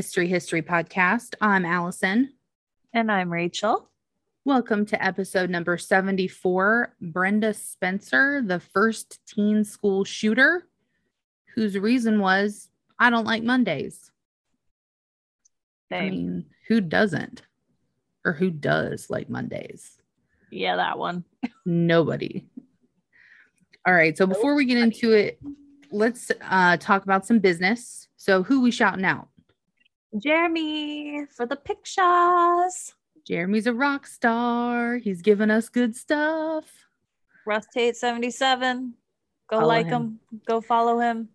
Mystery History Podcast. I'm Allison. And I'm Rachel. Welcome to episode number 74 Brenda Spencer, the first teen school shooter, whose reason was I don't like Mondays. Same. I mean, who doesn't? Or who does like Mondays? yeah, that one. Nobody. All right. So before we get into it, let's uh, talk about some business. So who we shouting out? Jeremy for the pictures. Jeremy's a rock star. He's giving us good stuff. Russ Tate 77. Go Follow like him. him. Go follow him.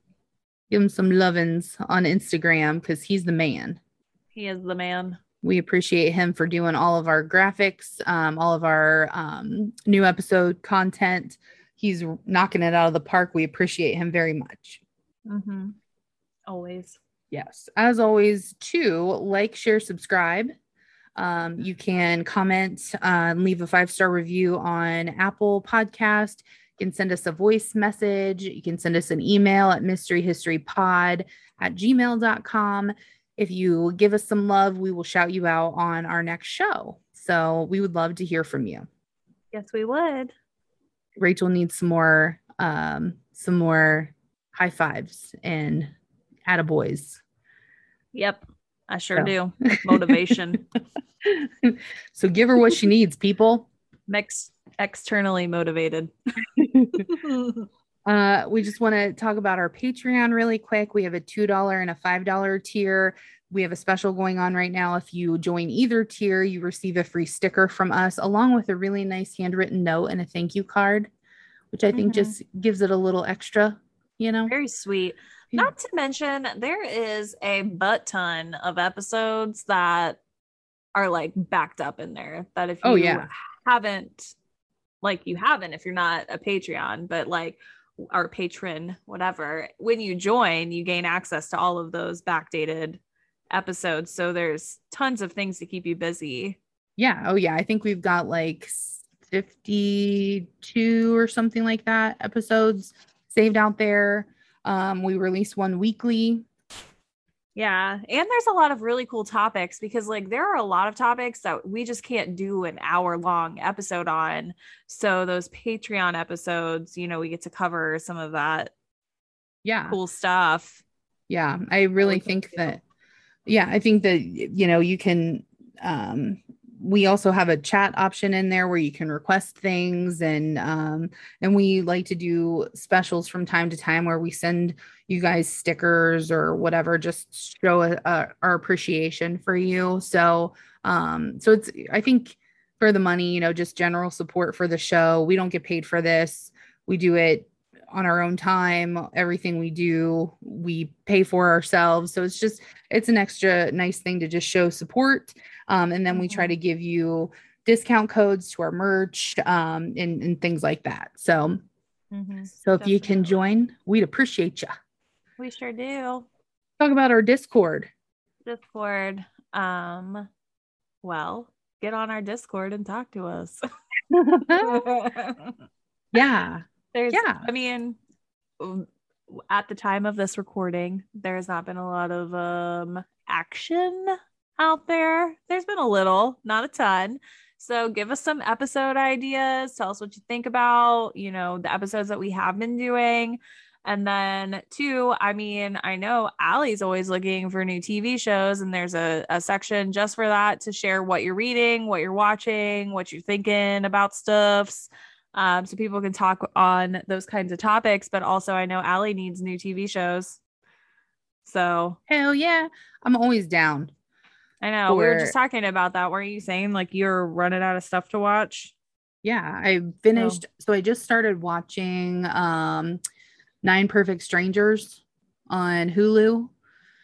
Give him some lovins on Instagram because he's the man. He is the man. We appreciate him for doing all of our graphics, um, all of our um, new episode content. He's knocking it out of the park. We appreciate him very much. Mm-hmm. Always. Yes. As always, too, like, share, subscribe. Um, you can comment, uh, leave a five star review on Apple Podcast. You can send us a voice message. You can send us an email at mysteryhistorypod at gmail.com. If you give us some love, we will shout you out on our next show. So we would love to hear from you. Yes, we would. Rachel needs some more, um, some more high fives and attaboys. Yep. I sure So. do. Motivation. so give her what she needs, people. Mix externally motivated. Uh, we just want to talk about our Patreon really quick. We have a $2 and a $5 tier. We have a special going on right now. If you join either tier, you receive a free sticker from us, along with a really nice handwritten note and a thank you card, which I think Mhm. just gives it a little extra, you know? Very sweet. Yeah. Not to mention, there is a butt ton of episodes that are like backed up in there. That if oh, you Oh, yeah. haven't, like, you haven't if you're not a Patreon, but like, our patron, whatever, when you join, you gain access to all of those backdated episodes. So there's tons of things to keep you busy. Yeah. Oh, yeah. I think we've got like 52 or something like that episodes saved out there. Um, we release one weekly. Yeah. And there's a lot of really cool topics because, like, there are a lot of topics that we just can't do an hour long episode on. So, those Patreon episodes, you know, we get to cover some of that Yeah. cool stuff. Yeah. I really think do. that, yeah, I think that, you know, you can, um, we also have a chat option in there where you can request things and um and we like to do specials from time to time where we send you guys stickers or whatever just show a, a, our appreciation for you. So um so it's i think for the money you know just general support for the show. We don't get paid for this. We do it on our own time. Everything we do we pay for ourselves. So it's just it's an extra nice thing to just show support um, and then we try Mhm. to give you discount codes to our merch um, and, and things like that so so if you can join we'd appreciate you We sure do. talk about our discord Discord. Um, well, get on our Discord and talk to us. yeah There's, Yeah. I mean, at the time of this recording, there has not been a lot of um action out there. There's been a little, not a ton. So give us some episode ideas. Tell us what you think about, you know, the episodes that we have been doing. And then two, I mean, I know Allie's always looking for new TV shows, and there's a, a section just for that to share what you're reading, what you're watching, what you're thinking about stuffs um, so people can talk on those kinds of topics. But also, I know Allie needs new TV shows. So hell yeah i'm always down I know we were just talking about that. Weren't you saying like you're running out of stuff to watch? yeah i finished so i just started watching um nine perfect strangers on hulu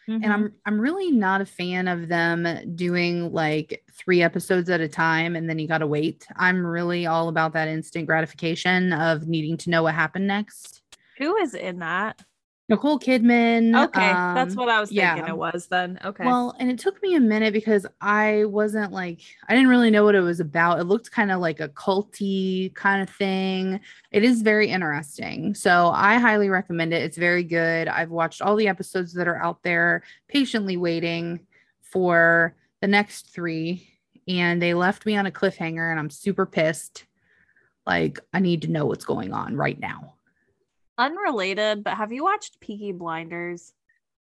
Mm-hmm. and I'm I'm really not a fan of them doing like three episodes at a time and then you got to wait. I'm really all about that instant gratification of needing to know what happened next. who is in that? Nicole Kidman. Okay, that's um, what I was thinking yeah. it was then. Okay. Well, and it took me a minute because I wasn't like I didn't really know what it was about. It looked kind of like a culty kind of thing. It is very interesting. So I highly recommend it. It's very good. I've watched all the episodes that are out there, patiently waiting for the next 3 and they left me on a cliffhanger and I'm super pissed. Like I need to know what's going on right now. Unrelated, but have you watched Peaky Blinders?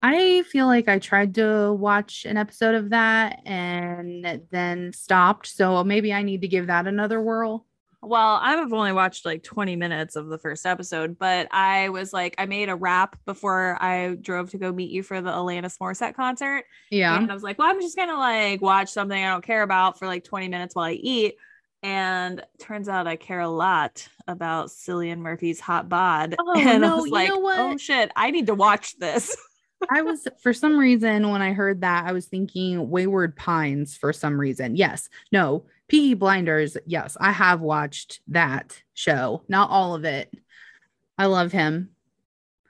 I feel like I tried to watch an episode of that and then stopped. So maybe I need to give that another whirl. Well, I've only watched like 20 minutes of the first episode, but I was like, I made a wrap before I drove to go meet you for the Alanis Morissette concert. Yeah. And I was like, well, I'm just gonna like watch something I don't care about for like 20 minutes while I eat. And turns out I care a lot about Cillian Murphy's hot bod. Oh, and I no, was you like, know what? oh shit, I need to watch this. I was, for some reason, when I heard that, I was thinking Wayward Pines for some reason. Yes. No. Peaky Blinders. Yes. I have watched that show. Not all of it. I love him.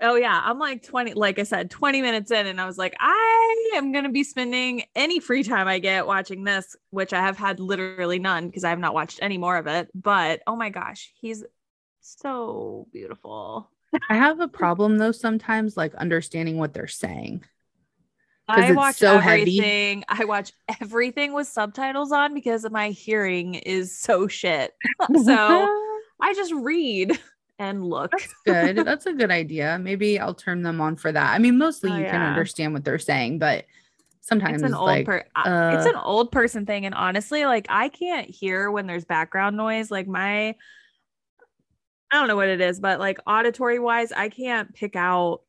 Oh yeah, I'm like 20 like I said 20 minutes in and I was like I am going to be spending any free time I get watching this which I have had literally none because I have not watched any more of it but oh my gosh, he's so beautiful. I have a problem though sometimes, like understanding what they're saying. I watch so heavy. everything. I watch everything with subtitles on because my hearing is so shit. so I just read and look. good. That's a good idea. Maybe I'll turn them on for that. I mean, mostly Oh, you can understand what they're saying, but sometimes it's an old like, per- I- it's uh, an old person thing and honestly like i can't hear when there's background noise like my i don't know what it is but like auditory wise i can't pick out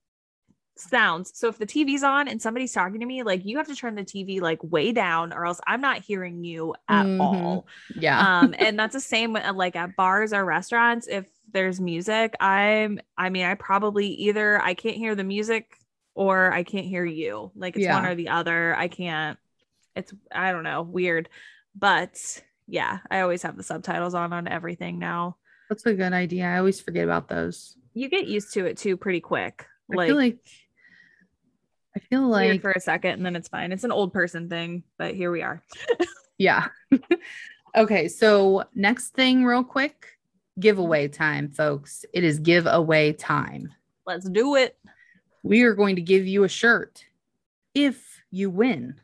sounds so if the tv's on and somebody's talking to me like you have to turn the tv like way down or else i'm not hearing you at Mhm. all yeah. um and that's the same with, like at bars or restaurants if there's music i'm i mean i probably either i can't hear the music or i can't hear you. Like it's one or the other. I can't it's i don't know weird. But yeah i always have the subtitles on on everything now. That's a good idea. I always forget about those. you get used to it too pretty quick. I like, feel like I feel like for a second and then it's fine. It's an old person thing but here we are. Yeah. okay, so next thing real quick, giveaway time, folks. It is giveaway time. let's do it We are going to give you a shirt if you win.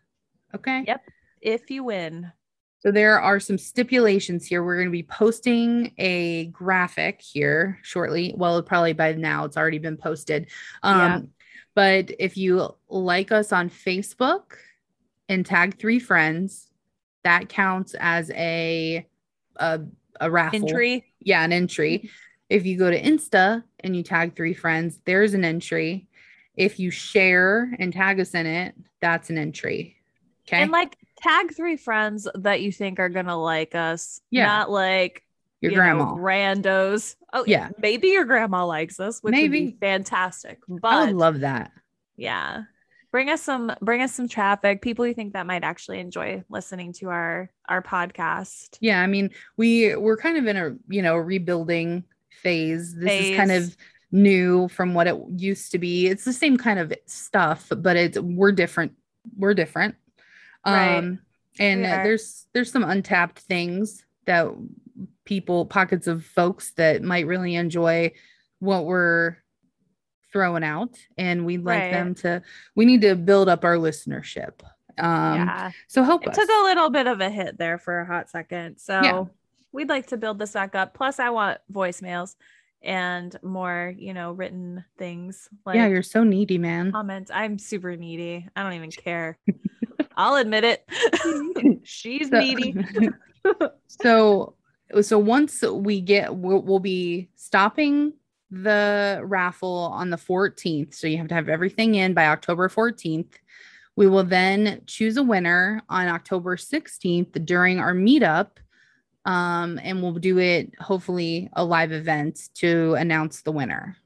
Okay? Yep. if you win So there are some stipulations here. We're going to be posting a graphic here shortly. Well, probably by now it's already been posted. Um, Yeah. But if you like us on Facebook and tag three friends, that counts as a a, a raffle. entry Yeah, an entry. Mm-hmm. If you go to Insta and you tag three friends, there's an entry. If you share and tag us in it, that's an entry. Okay. And like tag three friends that you think are gonna like us. Yeah. Not like Your you know, grandma. randos. Oh Yeah. Maybe your grandma likes us, which would be fantastic. I would love that. yeah. Bring us some bring us some traffic. People you think that might actually enjoy listening to our our podcast. Yeah, I mean, we we're kind of in a you know rebuilding phase. This is kind of new from what it used to be. It's the same kind of stuff, but it's we're different. We're different. Right. Um and there's there's some untapped things that people pockets of folks that might really enjoy what we're throwing out and we'd like Right. them to we need to build up our listenership. Um yeah. so help It us. took a little bit of a hit there for a hot second. So Yeah. we'd like to build this back up. Plus, I want voicemails and more, you know, written things like yeah, you're so needy, man. comments. I'm super needy. I don't even care. I'll admit it. She's So- needy. so so once we get we'll, we'll be stopping the raffle on the 14th so you have to have everything in by october 14th we will then choose a winner on october 16th during our meetup um, and we'll do it hopefully a live event to announce the winner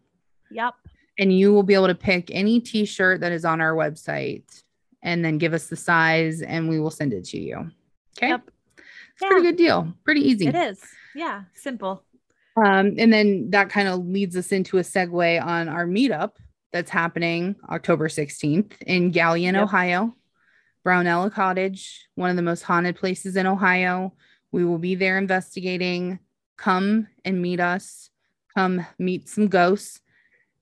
Yep. and you will be able to pick any t-shirt that is on our website and then give us the size and we will send it to you okay Yep. it's a pretty good deal pretty easy It is. Yeah. Simple. Um, and then that kind of leads us into a segue on our meetup that's happening October 16th in Galion, Yep. Ohio. Brownella Cottage, one of the most haunted places in Ohio. We will be there investigating. Come and meet us. Come meet some ghosts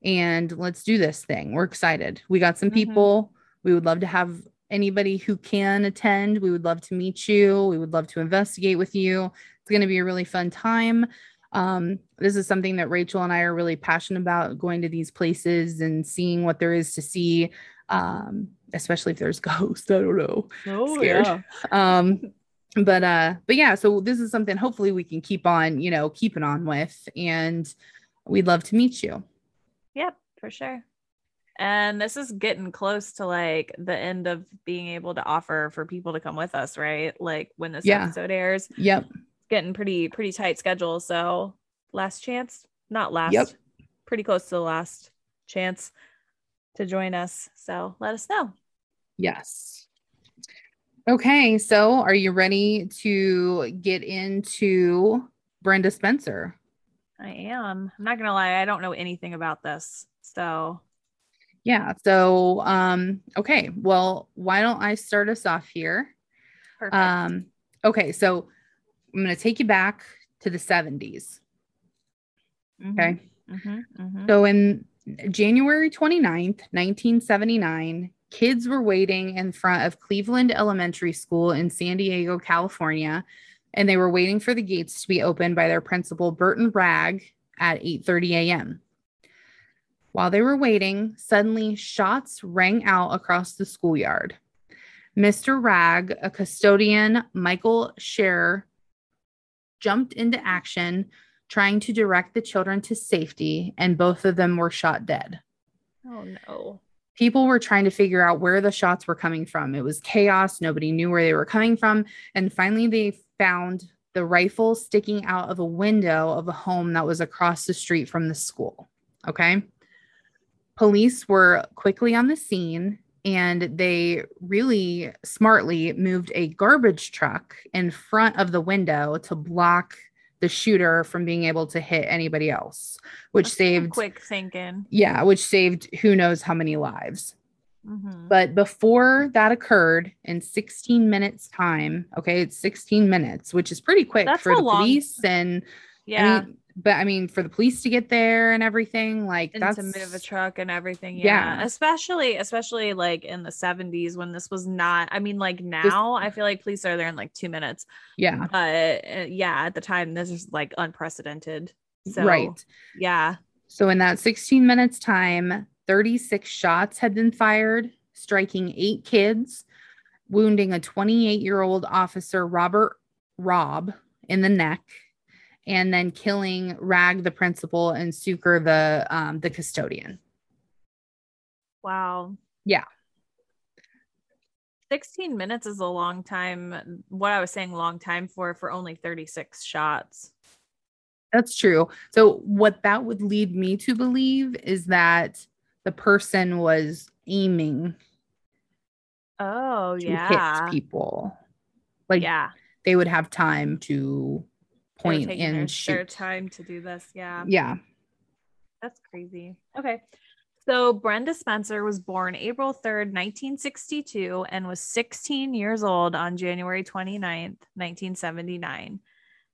and let's do this thing. We're excited. We got some Mhm. people. We would love to have anybody who can attend. We would love to meet you. We would love to investigate with you. It's going to be a really fun time. Um, this is something that Rachel and I are really passionate about going to these places and seeing what there is to see, um, especially if there's ghosts. I don't know. Oh Scared. Um, but uh, but yeah, so this is something hopefully we can keep on, you know, keeping on with, and we'd love to meet you. Yep, for sure. And this is getting close to like the end of being able to offer for people to come with us, right? Like when this Yeah. episode airs, Yep. Getting pretty pretty tight schedule. So last chance, not last, Yep. pretty close to the last chance to join us. So let us know. Yes. Okay, so are you ready to get into Brenda Spencer? I am. I'm not gonna lie, I don't know anything about this. So Yeah. So, um, okay. Well, why don't I start us off here? perfect. Um, okay. So I'm going to take you back to the 70s. Okay. Mhm, mhm. So in January 29th, 1979, kids were waiting in front of Cleveland Elementary School in San Diego, California, and they were waiting for the gates to be opened by their principal, Burton Wragg, at 8:30 a.m. While they were waiting, suddenly shots rang out across the schoolyard. Mr. Wragg, a custodian, Michael Scherer, jumped into action, trying to direct the children to safety, and both of them were shot dead. Oh no. People were trying to figure out where the shots were coming from. It was chaos. Nobody knew where they were coming from. And finally, they found the rifle sticking out of a window of a home that was across the street from the school. Okay. Police were quickly on the scene and they really smartly moved a garbage truck in front of the window to block the shooter from being able to hit anybody else, which That's saved quick thinking. yeah, which saved who knows how many lives. Mhm. But before that occurred in 16 minutes time, okay, it's 16 minutes, which is pretty quick That's for the long- police and Yeah. I mean, but I mean for the police to get there and everything, like and that's to move a truck and everything. Yeah. Yeah. Especially, especially like in the 70s when this was not, I mean, like now I feel like police are there in like two minutes. yeah, But uh, yeah, at the time, this is like unprecedented. So, right. Yeah. So in that 16 minutes time, 36 shots had been fired, striking eight kids, wounding a 28 year old officer, Robert Robb, in the neck, and then killing Wragg, the principal, and Suchar, the um, the custodian. Wow. Yeah. 16 minutes is a long time. What I was saying, long time for for only 36 shots. That's true. So what that would lead me to believe is that the person was aiming Oh, to yeah. hit people. Like yeah. they would have time to point and shoot. their time to do this. Yeah. Yeah. That's crazy. Okay. So Brenda Spencer was born April 3rd, 1962, and was 16 years old on January 29th, 1979.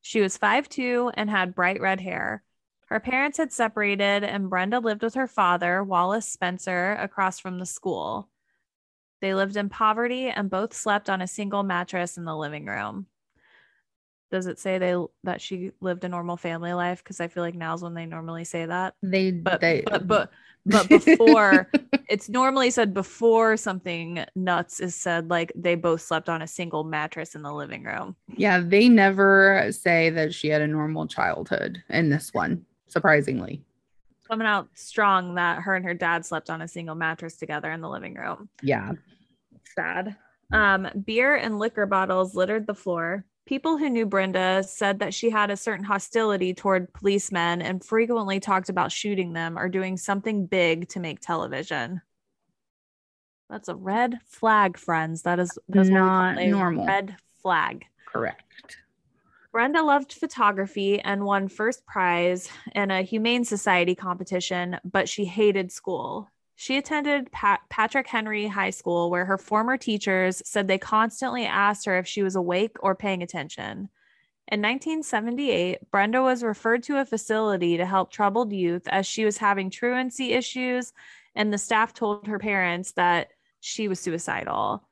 She was 5'2 and had bright red hair. Her parents had separated, and Brenda lived with her father, Wallace Spencer, across from the school. They lived in poverty and both slept on a single mattress in the living room. Does it say they that she lived a normal family life? Because I feel like now's when they normally say that They but they but but but before it's normally said before something nuts is said like they both slept on a single mattress in the living room yeah, they never say that she had a normal childhood in this one, surprisingly. coming out strong that her and her dad slept on a single mattress together in the living room Yeah. sad um beer and liquor bottles littered the floor people who knew brenda said that she had a certain hostility toward policemen and frequently talked about shooting them or doing something big to make television that's a red flag friends that is that's what we call Not a normal. red flag Correct. Brenda loved photography and won first prize in a Humane Society competition, but she hated school. She attended Pat- Patrick Henry High School, where her former teachers said they constantly asked her if she was awake or paying attention. In 1978, Brenda was referred to a facility to help troubled youth as she was having truancy issues, and the staff told her parents that she was suicidal.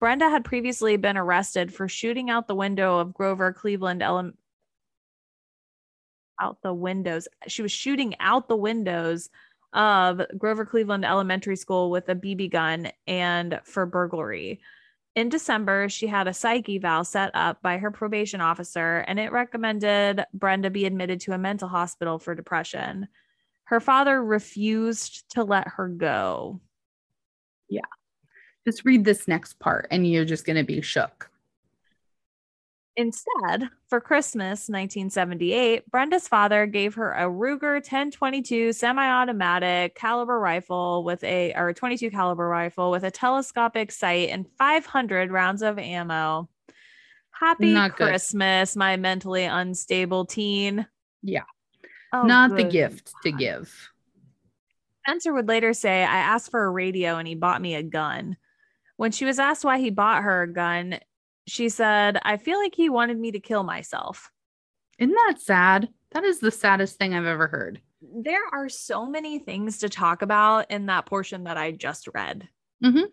Brenda had previously been arrested for shooting out the window of Grover Cleveland Ele- out the windows. She was shooting out the windows of Grover Cleveland Elementary School with a BB gun and for burglary. In December, she had a psych eval set up by her probation officer, and it recommended Brenda be admitted to a mental hospital for depression. Her father refused to let her go. Yeah. Just read this next part, and you're just going to be shook. Instead, for Christmas 1978, Brenda's father gave her a Ruger 1022 semi-automatic caliber rifle with a or 22 caliber rifle with a telescopic sight and 500 rounds of ammo. Happy Not good. Christmas, my mentally unstable teen. Yeah. Oh, Not the good gift to give. Spencer would later say, I asked for a radio and he bought me a gun. When she was asked why he bought her a gun, she said, I feel like he wanted me to kill myself. Isn't that sad? That is the saddest thing I've ever heard. There are so many things to talk about in that portion that I just read. Mhm.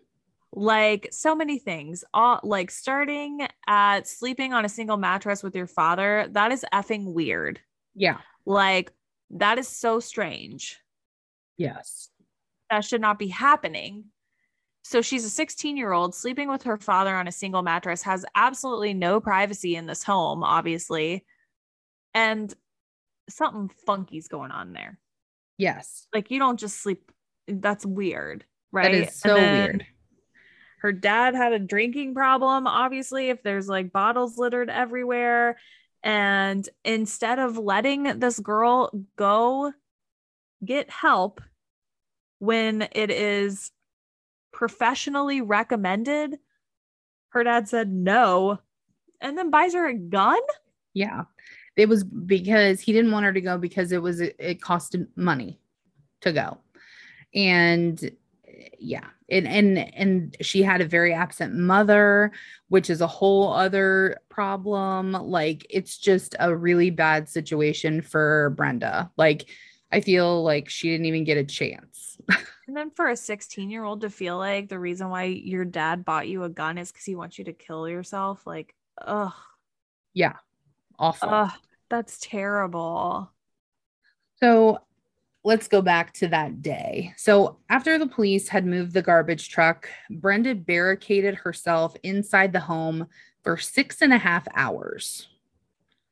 Like so many things, all like starting at sleeping on a single mattress with your father. That is effing weird. Yeah. Like that is so strange. Yes. that should not be happening. So she's a 16 year old sleeping with her father on a single mattress, has absolutely no privacy in this home, obviously. And something funky's going on there. Yes. Like you don't just sleep. That's weird, right? That is so weird. Her dad had a drinking problem, obviously, if there's like bottles littered everywhere. And instead of letting this girl go get help when it is professionally recommended, her dad said no and then buys her a gun. Yeah. It was because he didn't want her to go because it was it costed money to go. And yeah. And and and she had a very absent mother, which is a whole other problem. Like it's just a really bad situation for Brenda. Like I feel like she didn't even get a chance. And then for a 16 year old to feel like the reason why your dad bought you a gun is because he wants you to kill yourself, like, ugh, Yeah. Awful. ugh, that's terrible. So let's go back to that day. So after the police had moved the garbage truck, Brenda barricaded herself inside the home for six and a half hours.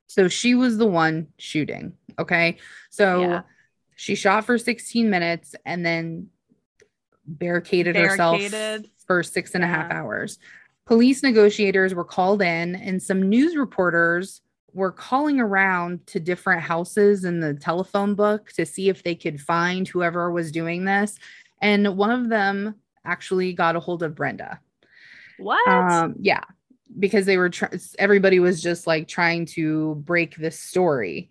So she was the one shooting. Okay. So Yeah. She shot for 16 minutes and then barricaded, herself Barricaded. for six and a half Yeah. hours. Police negotiators were called in, and some news reporters were calling around to different houses in the telephone book to see if they could find whoever was doing this. And one of them actually got a hold of Brenda. What? Um, yeah, because they were tr- everybody was just like trying to break this story.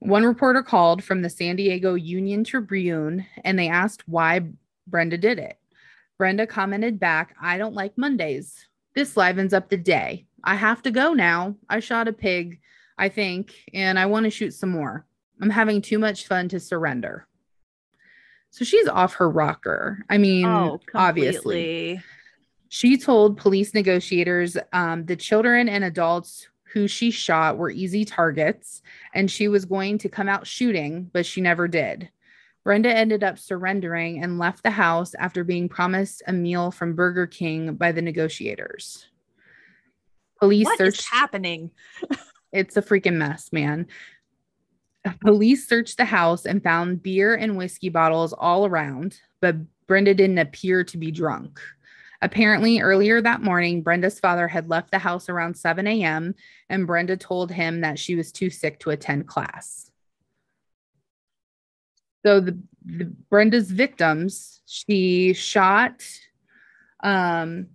One reporter called from the San Diego Union Tribune and they asked why Brenda did it. Brenda commented back, I don't like Mondays. This livens up the day. I have to go now. I shot a pig, I think, and I want to shoot some more. I'm having too much fun to surrender. So she's off her rocker. I mean, oh, obviously. She told police negotiators um, the children and adults who she shot were easy targets and she was going to come out shooting, but she never did. Brenda ended up surrendering and left the house after being promised a meal from Burger King by the negotiators. Police What searched happening? it's a freaking mess, man. Police searched the house and found beer and whiskey bottles all around, but Brenda didn't appear to be drunk. Apparently, earlier that morning, Brenda's father had left the house around 7 a.m., and Brenda told him that she was too sick to attend class. So, the, the Brenda's victims, she shot um,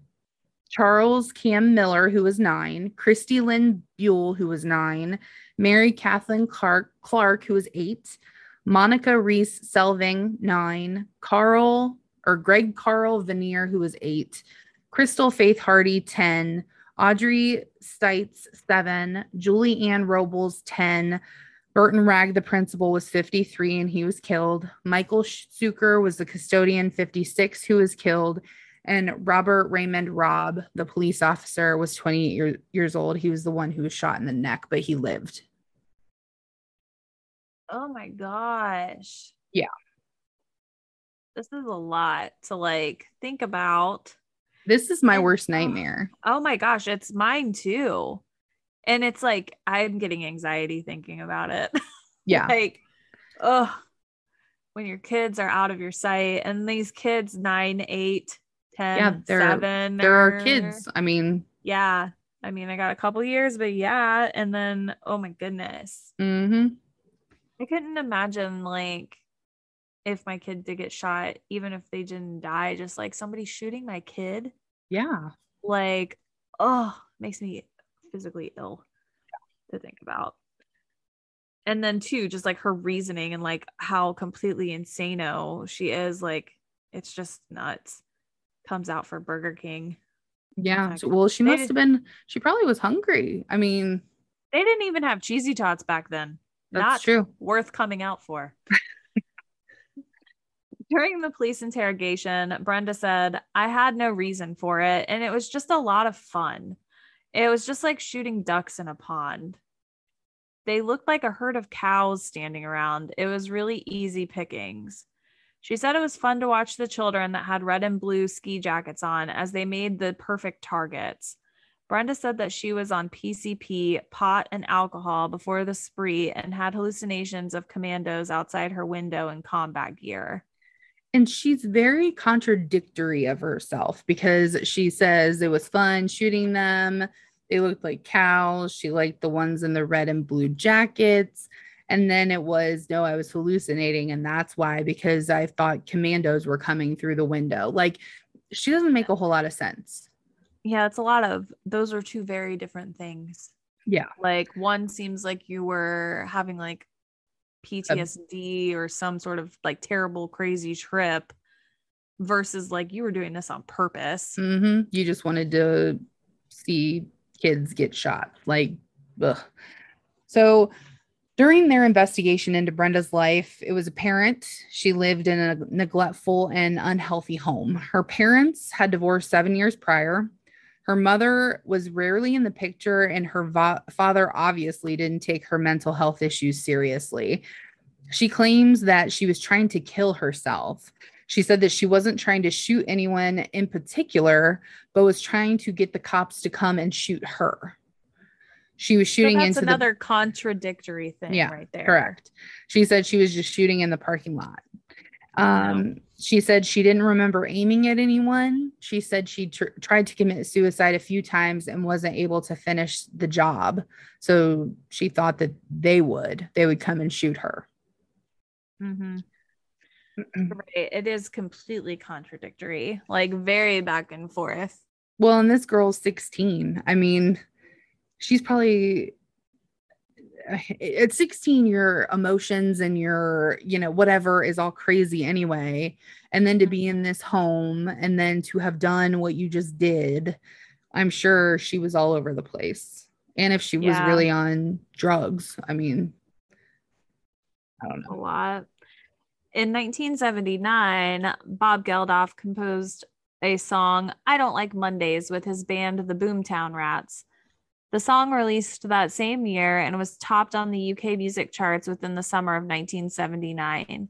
Charles Cam Miller, who was nine, Christy Lynn Buell, who was nine, Mary Kathleen Clark, Clark, who was eight, Monica Reese Selvig, nine, Carl or Greg Carl Veneer, who was eight, Crystal Faith Hardy, 10, Audrey Stites, seven, Julie Ann Robles, 10, Burton Wragg, the principal, was 53 and he was killed. Michael Suchar was the custodian, 56, who was killed. And Robert Raymond Robb, the police officer, was 28 year, years old. He was the one who was shot in the neck, but he lived. Oh my gosh. Yeah. This is a lot to like think about. This is my worst nightmare. Oh, my gosh, it's mine too. And it's like I'm getting anxiety thinking about it. Yeah. like, oh, when your kids are out of your sight and these kids, nine, eight, ten, yeah, they're, seven. There are kids. I mean, yeah. I mean, I got a couple years, but yeah. And then, oh my goodness. Mm-hmm. I couldn't imagine like if my kid did get shot, even if they didn't die, just like somebody shooting my kid. Yeah. Like, oh, makes me physically ill to think about. And then too, just like her reasoning and like how completely insano she is, like it's just nuts. Comes out for Burger King. Yeah. So, well, she must have been. She probably was hungry. I mean, they didn't even have cheesy tots back then. That's Not true. Worth coming out for. During the police interrogation, Brenda said, I had no reason for it, and it was just a lot of fun. It was just like shooting ducks in a pond. They looked like a herd of cows standing around. It was really easy pickings. She said it was fun to watch the children that had red and blue ski jackets on as they made the perfect targets. Brenda said that she was on PCP, pot, and alcohol before the spree and had hallucinations of commandos outside her window in combat gear and she's very contradictory of herself because she says it was fun shooting them. They looked like cows. She liked the ones in the red and blue jackets. And then it was, no, I was hallucinating. And that's why, because I thought commandos were coming through the window. Like she doesn't make a whole lot of sense. Yeah, it's a lot of those are two very different things. Yeah. Like one seems like you were having like PTSD or some sort of like terrible, crazy trip versus like you were doing this on purpose. Mm-hmm. You just wanted to see kids get shot. Like, ugh. So during their investigation into Brenda's life, it was apparent she lived in a neglectful and unhealthy home. Her parents had divorced seven years prior. Her mother was rarely in the picture, and her vo- father obviously didn't take her mental health issues seriously. She claims that she was trying to kill herself. She said that she wasn't trying to shoot anyone in particular, but was trying to get the cops to come and shoot her. She was shooting so that's into another the, contradictory thing yeah, right there. Correct. She said she was just shooting in the parking lot. Um, she said she didn't remember aiming at anyone. She said she tr- tried to commit suicide a few times and wasn't able to finish the job. So she thought that they would, they would come and shoot her. Mm-hmm. right. It is completely contradictory, like very back and forth. Well, and this girl's 16. I mean, she's probably at 16 your emotions and your you know whatever is all crazy anyway and then to be mm-hmm. in this home and then to have done what you just did i'm sure she was all over the place. And if she was yeah. really on drugs i mean i don't know. a lot. In 1979 bob geldof composed a song i don't like mondays with his band the boomtown rats the song released that same year and was topped on the UK music charts within the summer of 1979.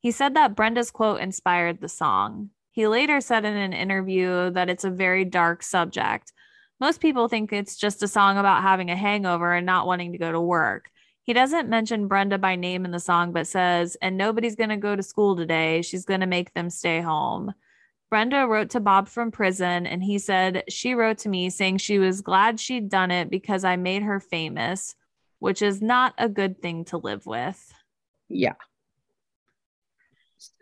He said that Brenda's quote inspired the song. He later said in an interview that it's a very dark subject. Most people think it's just a song about having a hangover and not wanting to go to work. He doesn't mention Brenda by name in the song, but says, and nobody's going to go to school today. She's going to make them stay home. Brenda wrote to Bob from prison, and he said she wrote to me saying she was glad she'd done it because I made her famous, which is not a good thing to live with. Yeah.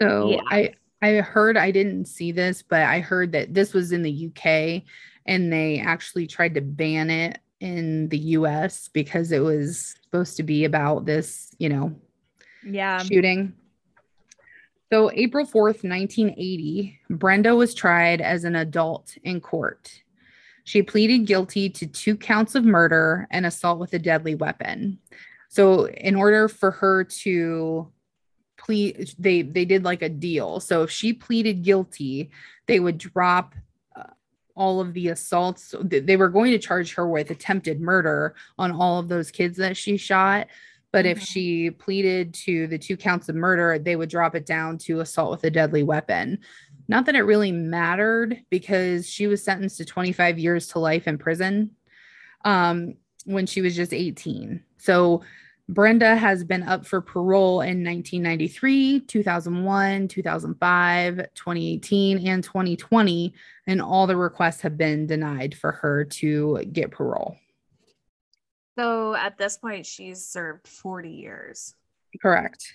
So yeah. I I heard I didn't see this, but I heard that this was in the UK and they actually tried to ban it in the US because it was supposed to be about this, you know, yeah, shooting. So, April 4th, 1980, Brenda was tried as an adult in court. She pleaded guilty to two counts of murder and assault with a deadly weapon. So, in order for her to plead, they they did like a deal. So, if she pleaded guilty, they would drop uh, all of the assaults. They were going to charge her with attempted murder on all of those kids that she shot. But mm-hmm. if she pleaded to the two counts of murder, they would drop it down to assault with a deadly weapon. Not that it really mattered because she was sentenced to 25 years to life in prison um, when she was just 18. So Brenda has been up for parole in 1993, 2001, 2005, 2018, and 2020, and all the requests have been denied for her to get parole. So at this point, she's served 40 years. Correct.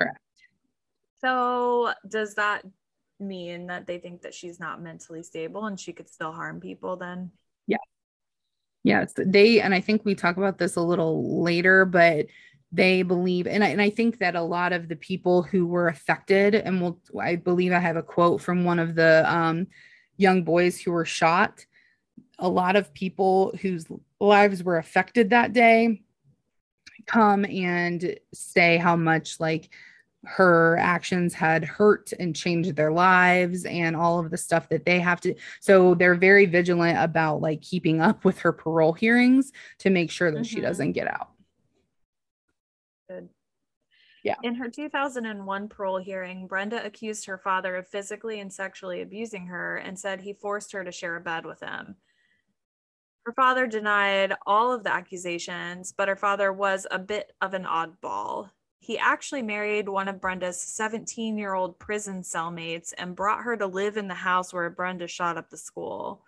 Correct. So does that mean that they think that she's not mentally stable and she could still harm people then? Yeah. Yes. They, and I think we talk about this a little later, but they believe, and I, and I think that a lot of the people who were affected, and we'll, I believe I have a quote from one of the um, young boys who were shot. A lot of people whose lives were affected that day come and say how much like her actions had hurt and changed their lives and all of the stuff that they have to so they're very vigilant about like keeping up with her parole hearings to make sure that mm-hmm. she doesn't get out. Good. Yeah. In her 2001 parole hearing brenda accused her father of physically and sexually abusing her and said he forced her to share a bed with him her father denied all of the accusations, but her father was a bit of an oddball. He actually married one of Brenda's 17 year old prison cellmates and brought her to live in the house where Brenda shot up the school.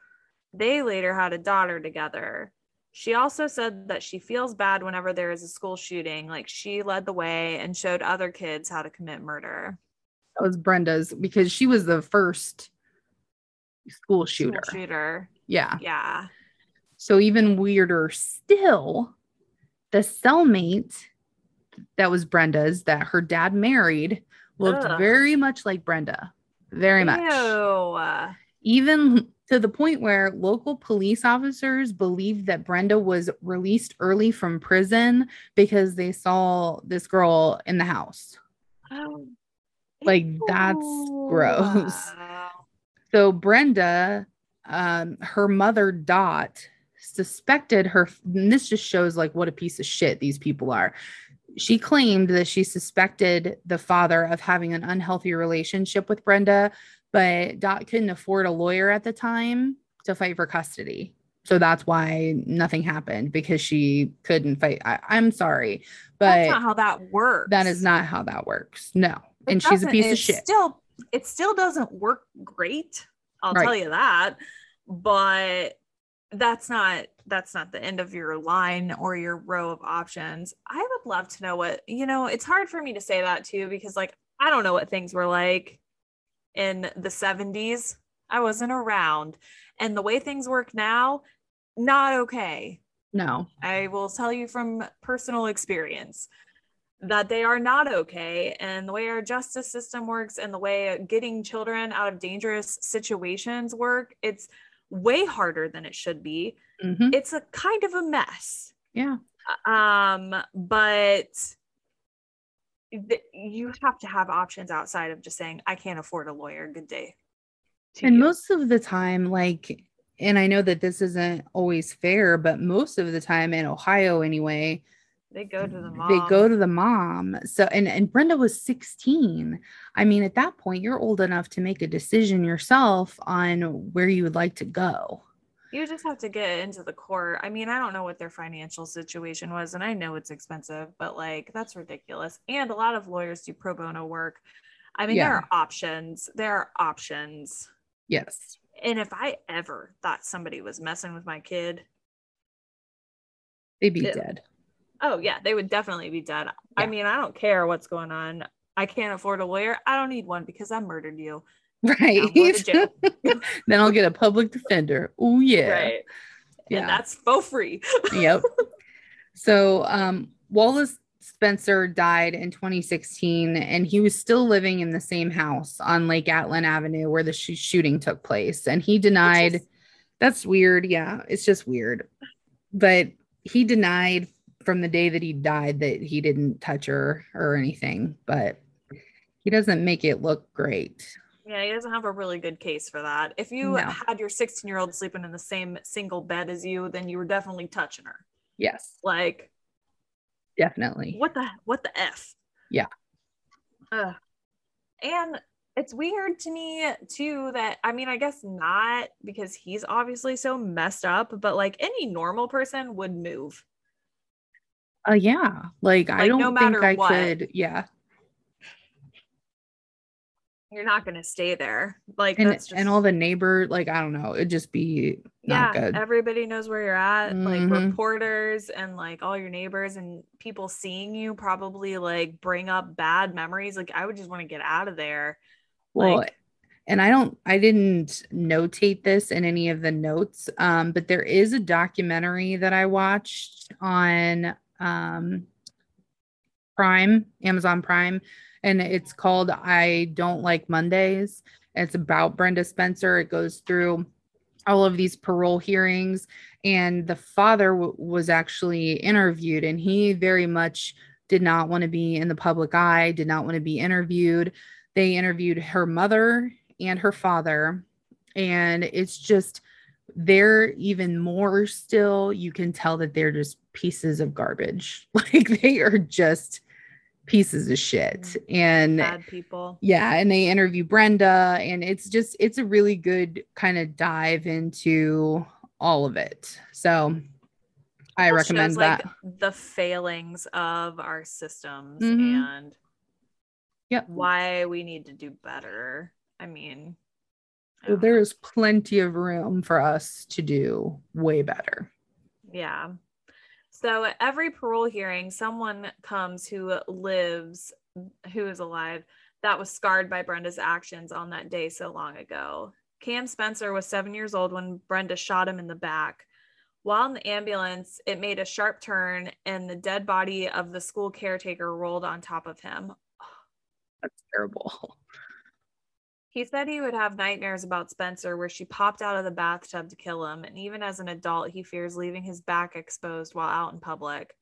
They later had a daughter together. She also said that she feels bad whenever there is a school shooting, like she led the way and showed other kids how to commit murder. That was Brenda's because she was the first school shooter. School shooter. Yeah. Yeah. So even weirder still, the cellmate that was Brenda's that her dad married looked Ugh. very much like Brenda. Very Ew. much. Even to the point where local police officers believed that Brenda was released early from prison because they saw this girl in the house. Oh. Like that's gross. So Brenda, um, her mother Dot suspected her this just shows like what a piece of shit these people are. She claimed that she suspected the father of having an unhealthy relationship with brenda but dot couldn't afford a lawyer at the time to fight for custody. So that's why nothing happened because she couldn't fight I, am sorry but that's not how that works. that is not how that works no. It and she's a piece of shit. still it still doesn't work great i'll right. tell you that but that's not that's not the end of your line or your row of options. I would love to know what, you know, it's hard for me to say that too because like I don't know what things were like in the 70s. I wasn't around. And the way things work now, not okay. No. I will tell you from personal experience that they are not okay. And the way our justice system works and the way getting children out of dangerous situations work, it's way harder than it should be. Mm-hmm. It's a kind of a mess. Yeah. Um, but th- you have to have options outside of just saying, I can't afford a lawyer. Good day. And you. most of the time, like, and I know that this isn't always fair, but most of the time in Ohio, anyway, they go to the mom. They go to the mom. So and and Brenda was 16. I mean, at that point, you're old enough to make a decision yourself on where you would like to go. You just have to get into the court. I mean, I don't know what their financial situation was, and I know it's expensive, but like that's ridiculous. And a lot of lawyers do pro bono work. I mean, yeah. there are options. There are options. Yes. And if I ever thought somebody was messing with my kid, they'd be it, dead. Oh yeah, they would definitely be dead. Yeah. I mean, I don't care what's going on. I can't afford a lawyer. I don't need one because I murdered you. Right. then I'll get a public defender. Oh yeah. Right. Yeah. And that's for free. yep. So um Wallace Spencer died in 2016, and he was still living in the same house on Lake Atlin Avenue where the sh- shooting took place. And he denied. That's weird. Yeah, it's just weird. But he denied from the day that he died that he didn't touch her or anything. But he doesn't make it look great. Yeah, he doesn't have a really good case for that. If you no. had your 16 year old sleeping in the same single bed as you, then you were definitely touching her. Yes. Like, definitely. What the what the f? Yeah. Uh, and it's weird to me too that I mean, I guess not because he's obviously so messed up, but like any normal person would move. Uh yeah. Like, like I don't no think I what, could, yeah you're not going to stay there. Like, and, just, and all the neighbor, like, I don't know, it'd just be yeah, good. Everybody knows where you're at. Mm-hmm. Like, reporters and like all your neighbors and people seeing you probably like bring up bad memories. Like, I would just want to get out of there. Well, like, and I don't, I didn't notate this in any of the notes, um, but there is a documentary that I watched on um, Prime, Amazon Prime and it's called I Don't Like Mondays. It's about Brenda Spencer. It goes through all of these parole hearings, and the father w- was actually interviewed, and he very much did not want to be in the public eye, did not want to be interviewed. They interviewed her mother and her father, and it's just they're even more still. You can tell that they're just pieces of garbage. Like they are just pieces of shit and bad people. Yeah, and they interview Brenda and it's just it's a really good kind of dive into all of it. So I recommend that. Like the failings of our systems mm-hmm. and yep. why we need to do better. I mean, I there's plenty of room for us to do way better. Yeah. So at every parole hearing, someone comes who lives, who is alive, that was scarred by Brenda's actions on that day so long ago. Cam Spencer was seven years old when Brenda shot him in the back. While in the ambulance, it made a sharp turn and the dead body of the school caretaker rolled on top of him. That's terrible. He said he would have nightmares about Spencer where she popped out of the bathtub to kill him, and even as an adult, he fears leaving his back exposed while out in public.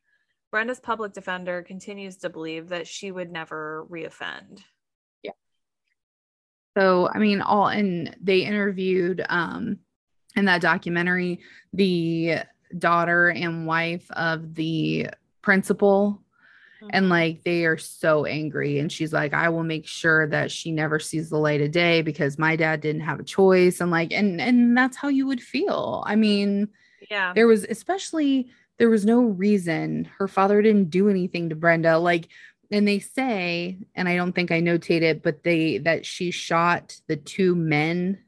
Brenda's public defender continues to believe that she would never reoffend. Yeah. So, I mean, all and they interviewed um in that documentary the daughter and wife of the principal and mm-hmm. like they are so angry and she's like i will make sure that she never sees the light of day because my dad didn't have a choice and like and and that's how you would feel. I mean yeah. there was especially there was no reason her father didn't do anything to brenda like and they say and i don't think i notate it but they that she shot the two men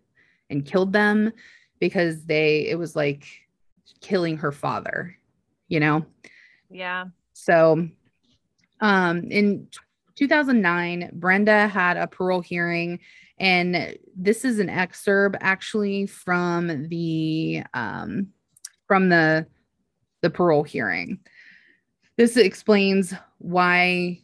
and killed them because they it was like killing her father you know? Yeah. So um, in 2009, Brenda had a parole hearing, and this is an excerpt actually from the um, from the the parole hearing. This explains why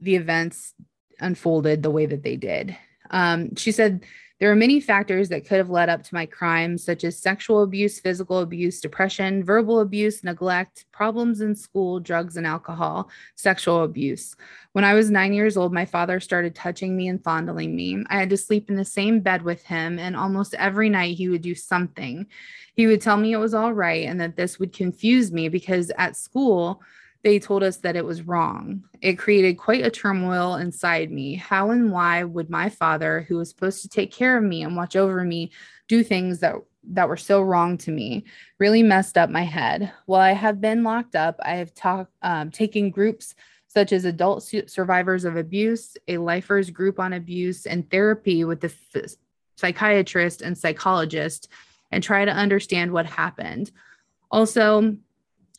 the events unfolded the way that they did. Um, she said there are many factors that could have led up to my crimes, such as sexual abuse, physical abuse, depression, verbal abuse, neglect, problems in school, drugs and alcohol, sexual abuse. When I was nine years old, my father started touching me and fondling me. I had to sleep in the same bed with him, and almost every night he would do something. He would tell me it was all right and that this would confuse me because at school, they told us that it was wrong. It created quite a turmoil inside me. How and why would my father, who was supposed to take care of me and watch over me, do things that that were so wrong to me? Really messed up my head. While I have been locked up, I have talked um, taken groups such as adult survivors of abuse, a lifers group on abuse, and therapy with the f- psychiatrist and psychologist, and try to understand what happened. Also,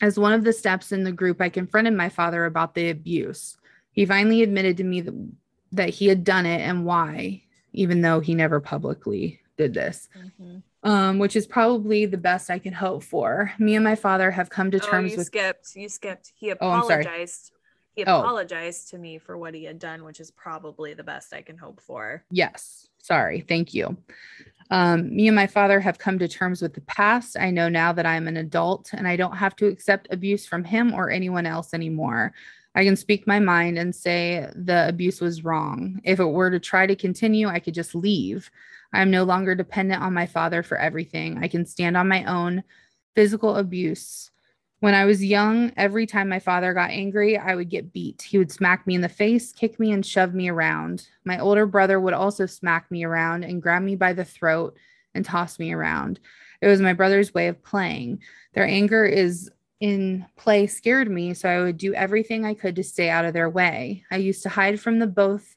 as one of the steps in the group, I confronted my father about the abuse. He finally admitted to me that, that he had done it and why, even though he never publicly did this. Mm-hmm. Um, which is probably the best I can hope for. Me and my father have come to oh, terms you with. Skipped. You skipped. He apologized. He Oh. apologized to me for what he had done, which is probably the best I can hope for. Yes. Sorry. Thank you. Um, me and my father have come to terms with the past. I know now that I'm an adult and I don't have to accept abuse from him or anyone else anymore. I can speak my mind and say the abuse was wrong. If it were to try to continue, I could just leave. I'm no longer dependent on my father for everything. I can stand on my own. Physical abuse. When I was young, every time my father got angry, I would get beat. He would smack me in the face, kick me, and shove me around. My older brother would also smack me around and grab me by the throat and toss me around. It was my brother's way of playing. Their anger is in play scared me, so I would do everything I could to stay out of their way. I used to hide from the both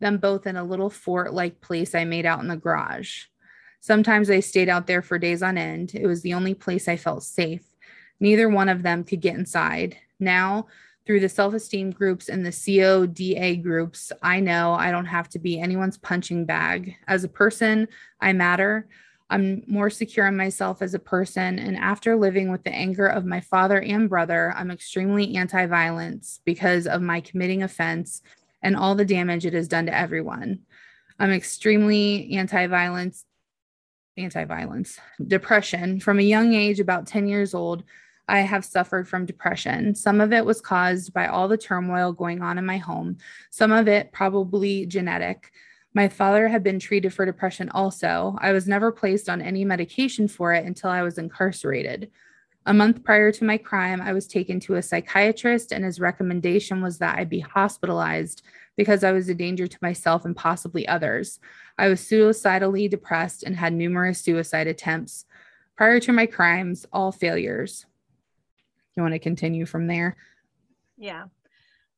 them both in a little fort-like place I made out in the garage. Sometimes I stayed out there for days on end. It was the only place I felt safe. Neither one of them could get inside. Now, through the self esteem groups and the CODA groups, I know I don't have to be anyone's punching bag. As a person, I matter. I'm more secure in myself as a person. And after living with the anger of my father and brother, I'm extremely anti violence because of my committing offense and all the damage it has done to everyone. I'm extremely anti violence, anti violence, depression. From a young age, about 10 years old, I have suffered from depression. Some of it was caused by all the turmoil going on in my home, some of it probably genetic. My father had been treated for depression also. I was never placed on any medication for it until I was incarcerated. A month prior to my crime, I was taken to a psychiatrist, and his recommendation was that I be hospitalized because I was a danger to myself and possibly others. I was suicidally depressed and had numerous suicide attempts. Prior to my crimes, all failures. You want to continue from there? Yeah.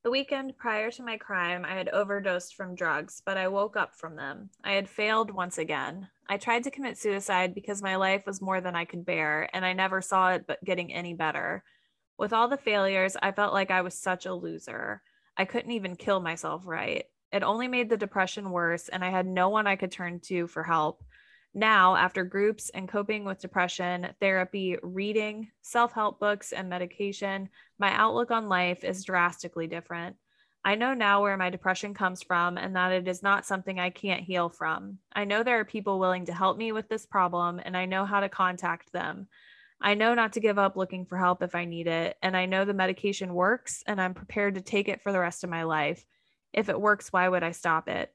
The weekend prior to my crime, I had overdosed from drugs, but I woke up from them. I had failed once again. I tried to commit suicide because my life was more than I could bear, and I never saw it but getting any better. With all the failures, I felt like I was such a loser. I couldn't even kill myself right. It only made the depression worse, and I had no one I could turn to for help. Now, after groups and coping with depression, therapy, reading, self help books, and medication, my outlook on life is drastically different. I know now where my depression comes from and that it is not something I can't heal from. I know there are people willing to help me with this problem, and I know how to contact them. I know not to give up looking for help if I need it, and I know the medication works, and I'm prepared to take it for the rest of my life. If it works, why would I stop it?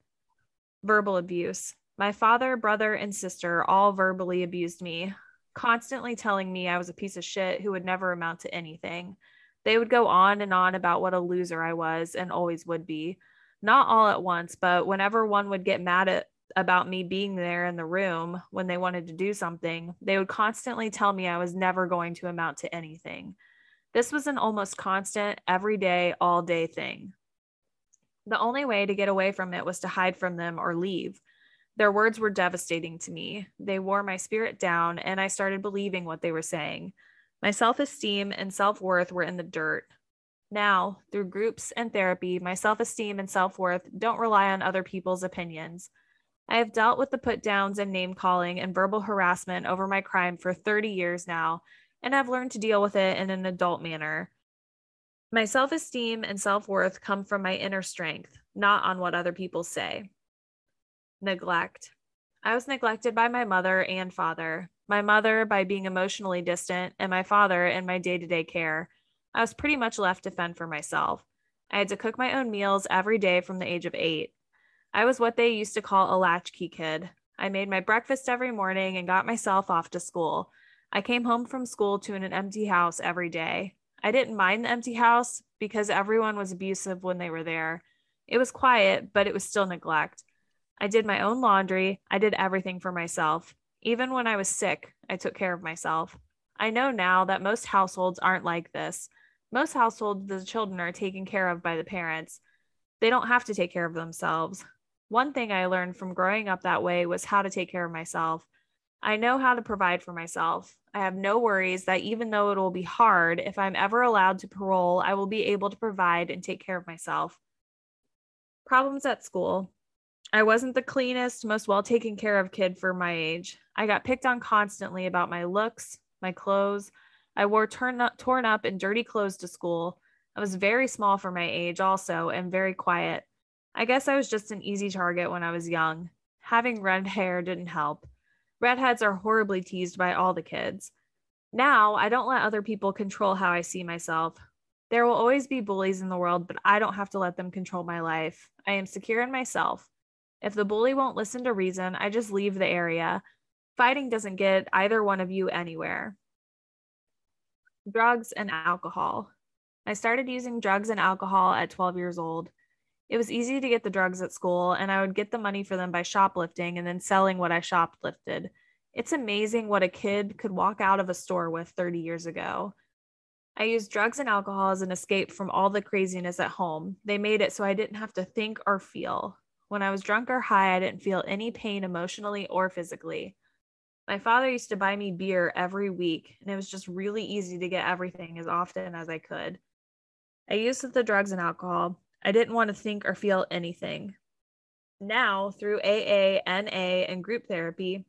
Verbal abuse. My father, brother, and sister all verbally abused me, constantly telling me I was a piece of shit who would never amount to anything. They would go on and on about what a loser I was and always would be. Not all at once, but whenever one would get mad at about me being there in the room when they wanted to do something, they would constantly tell me I was never going to amount to anything. This was an almost constant, everyday, all day thing. The only way to get away from it was to hide from them or leave. Their words were devastating to me. They wore my spirit down, and I started believing what they were saying. My self esteem and self worth were in the dirt. Now, through groups and therapy, my self esteem and self worth don't rely on other people's opinions. I have dealt with the put downs and name calling and verbal harassment over my crime for 30 years now, and I've learned to deal with it in an adult manner. My self esteem and self worth come from my inner strength, not on what other people say. Neglect. I was neglected by my mother and father. My mother by being emotionally distant, and my father in my day to day care. I was pretty much left to fend for myself. I had to cook my own meals every day from the age of eight. I was what they used to call a latchkey kid. I made my breakfast every morning and got myself off to school. I came home from school to an empty house every day. I didn't mind the empty house because everyone was abusive when they were there. It was quiet, but it was still neglect. I did my own laundry. I did everything for myself. Even when I was sick, I took care of myself. I know now that most households aren't like this. Most households, the children are taken care of by the parents. They don't have to take care of themselves. One thing I learned from growing up that way was how to take care of myself. I know how to provide for myself. I have no worries that even though it will be hard, if I'm ever allowed to parole, I will be able to provide and take care of myself. Problems at school. I wasn't the cleanest, most well taken care of kid for my age. I got picked on constantly about my looks, my clothes. I wore turn up, torn up and dirty clothes to school. I was very small for my age, also, and very quiet. I guess I was just an easy target when I was young. Having red hair didn't help. Redheads are horribly teased by all the kids. Now, I don't let other people control how I see myself. There will always be bullies in the world, but I don't have to let them control my life. I am secure in myself. If the bully won't listen to reason, I just leave the area. Fighting doesn't get either one of you anywhere. Drugs and alcohol. I started using drugs and alcohol at 12 years old. It was easy to get the drugs at school, and I would get the money for them by shoplifting and then selling what I shoplifted. It's amazing what a kid could walk out of a store with 30 years ago. I used drugs and alcohol as an escape from all the craziness at home. They made it so I didn't have to think or feel. When I was drunk or high, I didn't feel any pain emotionally or physically. My father used to buy me beer every week, and it was just really easy to get everything as often as I could. I used the drugs and alcohol. I didn't want to think or feel anything. Now, through AA, NA, and group therapy,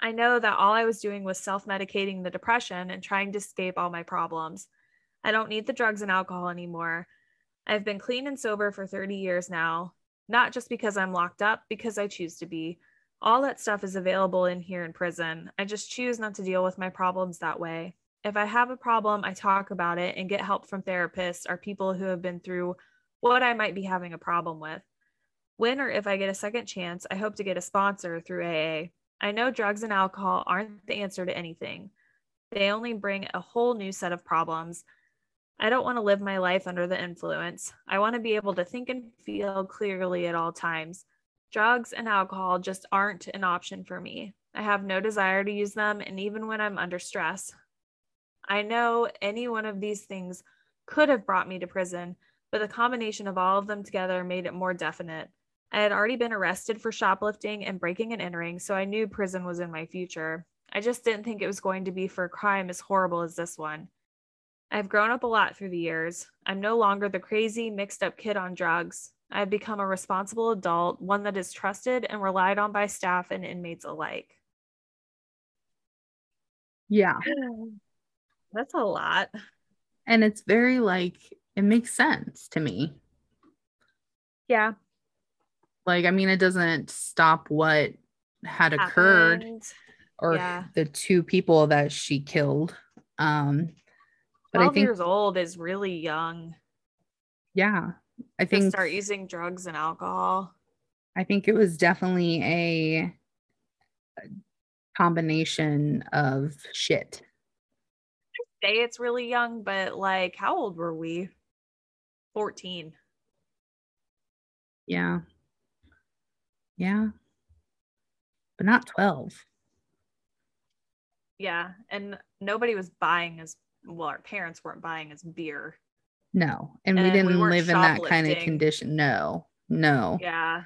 I know that all I was doing was self medicating the depression and trying to escape all my problems. I don't need the drugs and alcohol anymore. I've been clean and sober for 30 years now, not just because I'm locked up, because I choose to be. All that stuff is available in here in prison. I just choose not to deal with my problems that way. If I have a problem, I talk about it and get help from therapists or people who have been through what I might be having a problem with. When or if I get a second chance, I hope to get a sponsor through AA. I know drugs and alcohol aren't the answer to anything, they only bring a whole new set of problems. I don't want to live my life under the influence. I want to be able to think and feel clearly at all times. Drugs and alcohol just aren't an option for me. I have no desire to use them, and even when I'm under stress. I know any one of these things could have brought me to prison, but the combination of all of them together made it more definite. I had already been arrested for shoplifting and breaking and entering, so I knew prison was in my future. I just didn't think it was going to be for a crime as horrible as this one. I've grown up a lot through the years. I'm no longer the crazy, mixed up kid on drugs. I have become a responsible adult, one that is trusted and relied on by staff and inmates alike. Yeah. That's a lot. And it's very like, it makes sense to me. Yeah. Like, I mean, it doesn't stop what had occurred or Yeah. the two people that she killed. Um, but 12 I think, years old is really young yeah, I think, start using drugs and alcohol. I think it was definitely a uh, combination of shit. Say it's really young, but like, how old were we? 14. Yeah. Yeah. But not 12. Yeah. And nobody was buying as well, our parents weren't buying us beer. No. And, we And we didn't weren't live in that kind of condition. No. No. Yeah.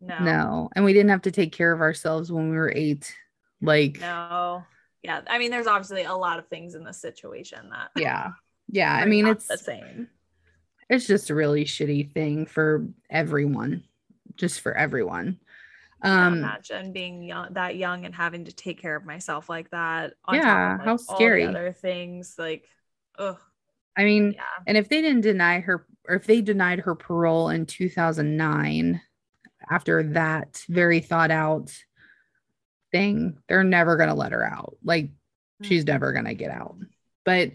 No. No. And we didn't have to take care of ourselves when we were eight. Like, No. Yeah. I mean, there's obviously a lot of things in this situation that yeah. Yeah. I mean, it's the same. it's just a really shitty thing for everyone. Just for everyone. Um imagine being young, that young and having to take care of myself like that. Yeah, of, how all the scary. other things like, ugh. I mean, Yeah. and if they didn't deny her or if they denied her parole in 2009 after that very thought out thing, they're never going to let her out. Like she's never going to get out. But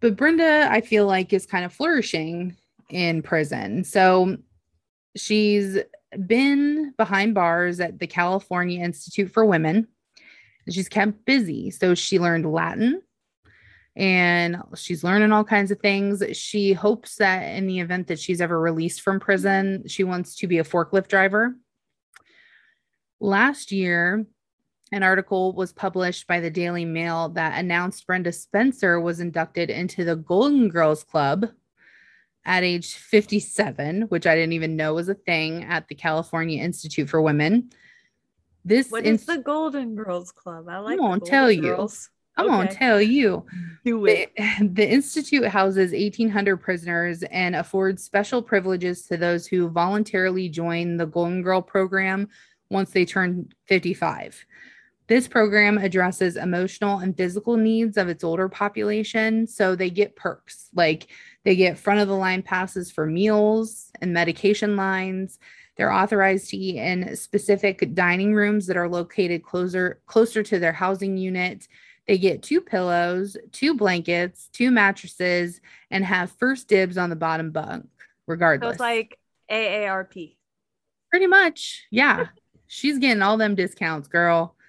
but Brenda, I feel like is kind of flourishing in prison. So she's been behind bars at the California Institute for Women. She's kept busy. So she learned Latin and she's learning all kinds of things. She hopes that in the event that she's ever released from prison, she wants to be a forklift driver. Last year, an article was published by the Daily Mail that announced Brenda Spencer was inducted into the Golden Girls Club at age 57, which I didn't even know was a thing at the California Institute for Women. This What is the Golden Girls Club? I like. won't the tell Golden you. I'm gonna tell you. Do The, the Institute houses 1,800 prisoners and affords special privileges to those who voluntarily join the Golden Girl program once they turn 55. This program addresses emotional and physical needs of its older population. So they get perks like They get front of the line passes for meals and medication lines. They're authorized to eat in specific dining rooms that are located closer closer to their housing unit. They get two pillows, two blankets, two mattresses, and have first dibs on the bottom bunk, regardless. So it's like AARP. Pretty much. Yeah. She's getting all them discounts, girl.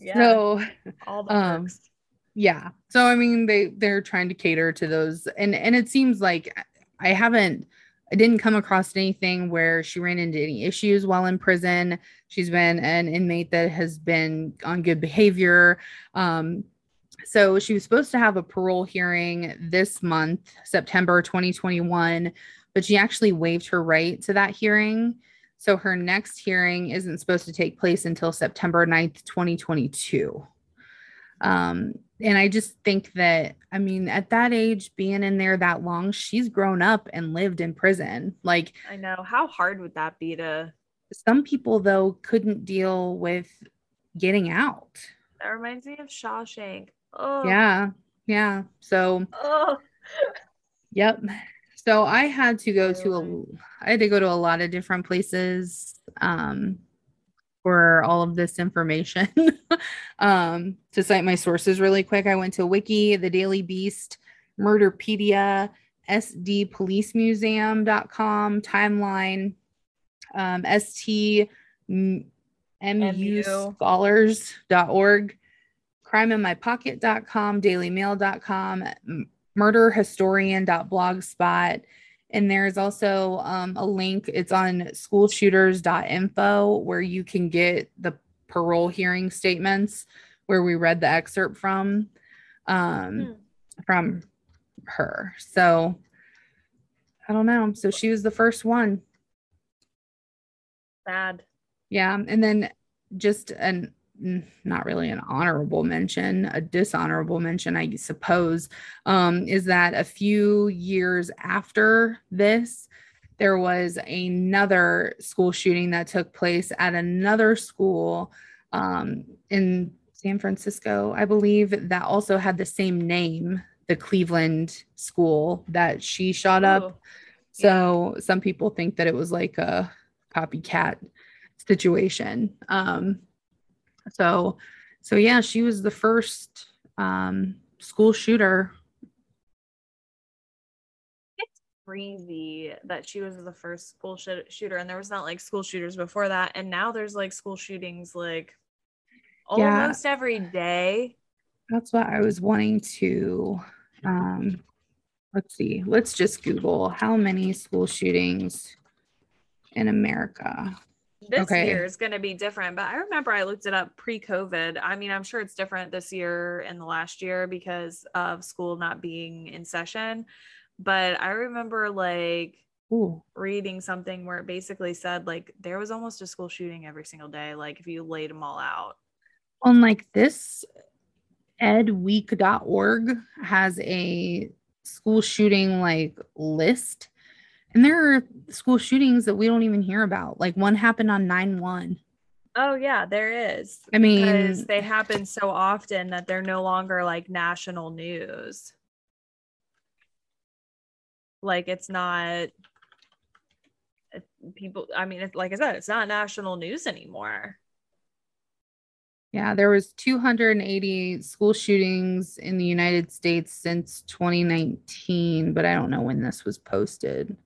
Yeah. So All the Um, perks. Yeah. So I mean they they're trying to cater to those and and it seems like I haven't I didn't come across anything where she ran into any issues while in prison. She's been an inmate that has been on good behavior. Um so she was supposed to have a parole hearing this month, September 2021, but she actually waived her right to that hearing. So her next hearing isn't supposed to take place until September 9th, 2022. Um, and I just think that, I mean, at that age, being in there that long, she's grown up and lived in prison. Like I know. How hard would that be to? some people, though, couldn't deal with getting out. That reminds me of Shawshank. Oh, Yeah. Yeah. So, Oh, Yep. So I had to go to a I had to go to a lot of different places um for all of this information. um to cite my sources really quick, I went to Wiki, the Daily Beast, Murderpedia, sdpolicemuseum.com, Timeline, um st mu MU. scholars.org, crimeinmypocket.com, dailymail.com, m- And there's also um, a link, it's on schoolshooters.info where you can get the parole hearing statements where we read the excerpt from um, Hmm. from her. So I don't know. So she was the first one. sad. Yeah, and then just an not really an honorable mention, a dishonorable mention, I suppose, um, is that a few years after this, there was another school shooting that took place at another school um, in San Francisco, I believe, that also had the same name, the Cleveland school that she shot up. Ooh. So some people think that it was like a copycat situation. Um, so, so yeah, she was the first um, school shooter. It's crazy that she was the first school shoot- shooter and there was not like school shooters before that and now there's like school shootings like Yeah. almost every day That's what I was wanting to. Um, let's see. Let's just Google how many school shootings in America. This Okay. year is going to be different but i remember i looked it up pre-covid. I mean i'm sure it's different this year and the last year because of school not being in session but i remember like Ooh, reading something where it basically said like there was almost a school shooting every single day like if you laid them all out. On like this edweek.org has a school shooting like list and there are school shootings that we don't even hear about like one happened on 9-1 oh yeah there is i mean because they happen so often that they're no longer like national news. Like it's not people. I mean, it's like I said, it's not national news anymore. yeah there was 280 school shootings in the united states since 2019 but i don't know when this was posted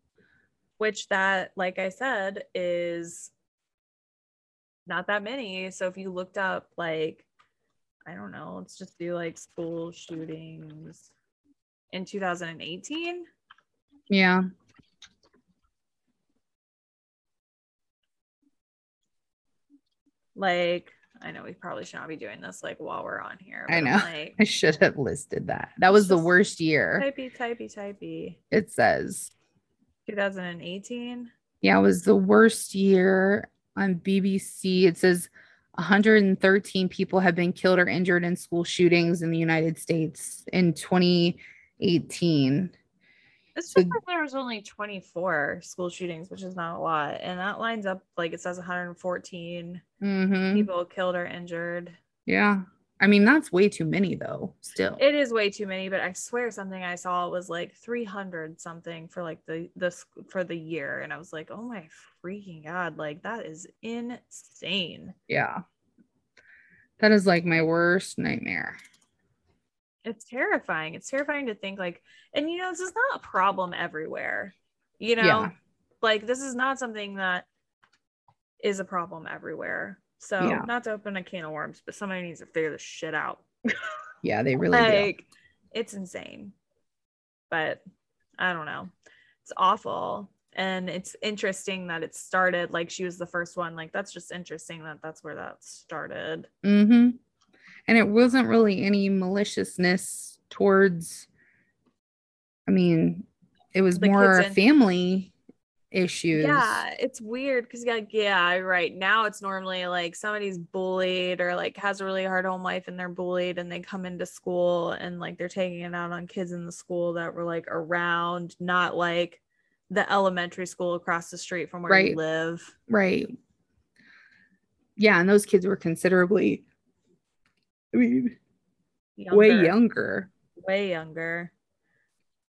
Which that, like I said, is not that many. So if you looked up, like, I don't know, let's just do like school shootings in 2018. yeah Like, I know we probably should not be doing this like while we're on here. I know. Like, i should have listed that that was the worst year typey, typey, typey. it says 2018. Yeah, it was the worst year on BBC. It says 113 people have been killed or injured in school shootings in the United States in 2018. It's So- just like there was only 24 school shootings, which is not a lot. And that lines up like it says 114 hmm people killed or injured. Yeah. I mean, that's way too many though, still. It is way too many, but I swear something I saw was like 300 something for like the this for the year and I was like, "Oh my freaking god, like that is insane." yeah. That is like my worst nightmare. It's terrifying. It's terrifying to think like and you know, this is not a problem everywhere. You know, Yeah. like this is not something that is a problem everywhere. So, Yeah. not to open a can of worms, but somebody needs to figure this shit out. Yeah, they really do. like it's insane but i don't know it's awful and it's interesting that it started like she was the first one like that's just interesting that that's where that started Mm-hmm. And it wasn't really any maliciousness towards, I mean, it was The more in- family issues. yeah it's weird because like yeah right now it's normally like somebody's bullied or like has a really hard home life and they're bullied and they come into school and like they're taking it out on kids in the school that were like around not like the elementary school across the street from where Right. you live Right. Yeah. And those kids were considerably, I mean, way Younger. younger. way younger.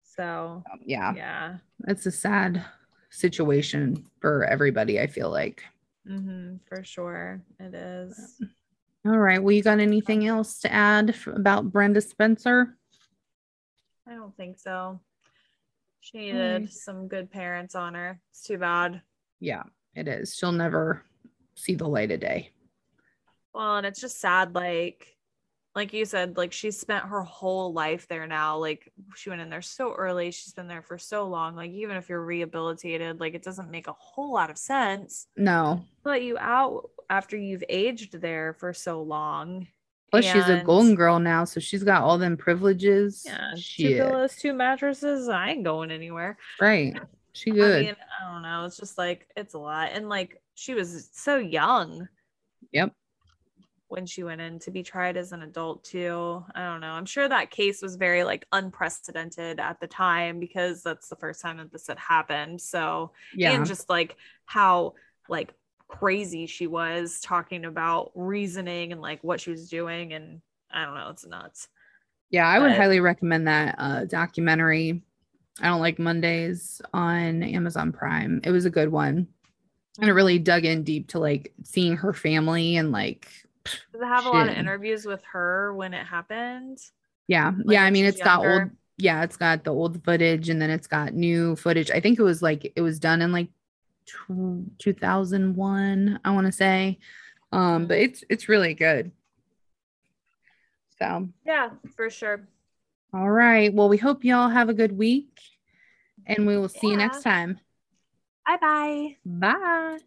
So Um, yeah. yeah, It's a sad situation for everybody, I feel like. hmm for sure it is. All right. Well, you got anything else to add about Brenda Spencer? I don't think so. She needed some good parents on her. It's too bad. Yeah, it is. She'll never see the light of day. Well, and it's just sad, like like you said, like she spent her whole life there now. Like she went in there so early. She's been there for so long. Like even if you're rehabilitated, like it doesn't make a whole lot of sense. No. Let you out after you've aged there for so long. Plus, she's a golden girl now, so she's got all them privileges. Yeah, two Shit. pillows, two mattresses. I ain't going anywhere. Right. She I good. mean, I don't know. It's just like it's a lot, and like she was so young. Yep. When she went in to be tried as an adult too. I don't know. I'm sure that case was very like unprecedented at the time because that's the first time that this had happened. So yeah. and just like how like crazy she was talking about reasoning and like what she was doing and I don't know. It's nuts. yeah. I would but- highly recommend that uh, documentary. I don't like Mondays on Amazon Prime. It was a good one. And it really dug in deep to like seeing her family and like, Does it have a lot of interviews with her when it happened? yeah. Like yeah. I mean, it's got old, yeah, it's got the old footage and then it's got new footage. I think it was like, it was done in like tw- 2001, I want to say. Um, but it's, it's really good. So, Yeah, for sure. all right. Well, we hope y'all have a good week and we will see you next time. Bye bye. Bye.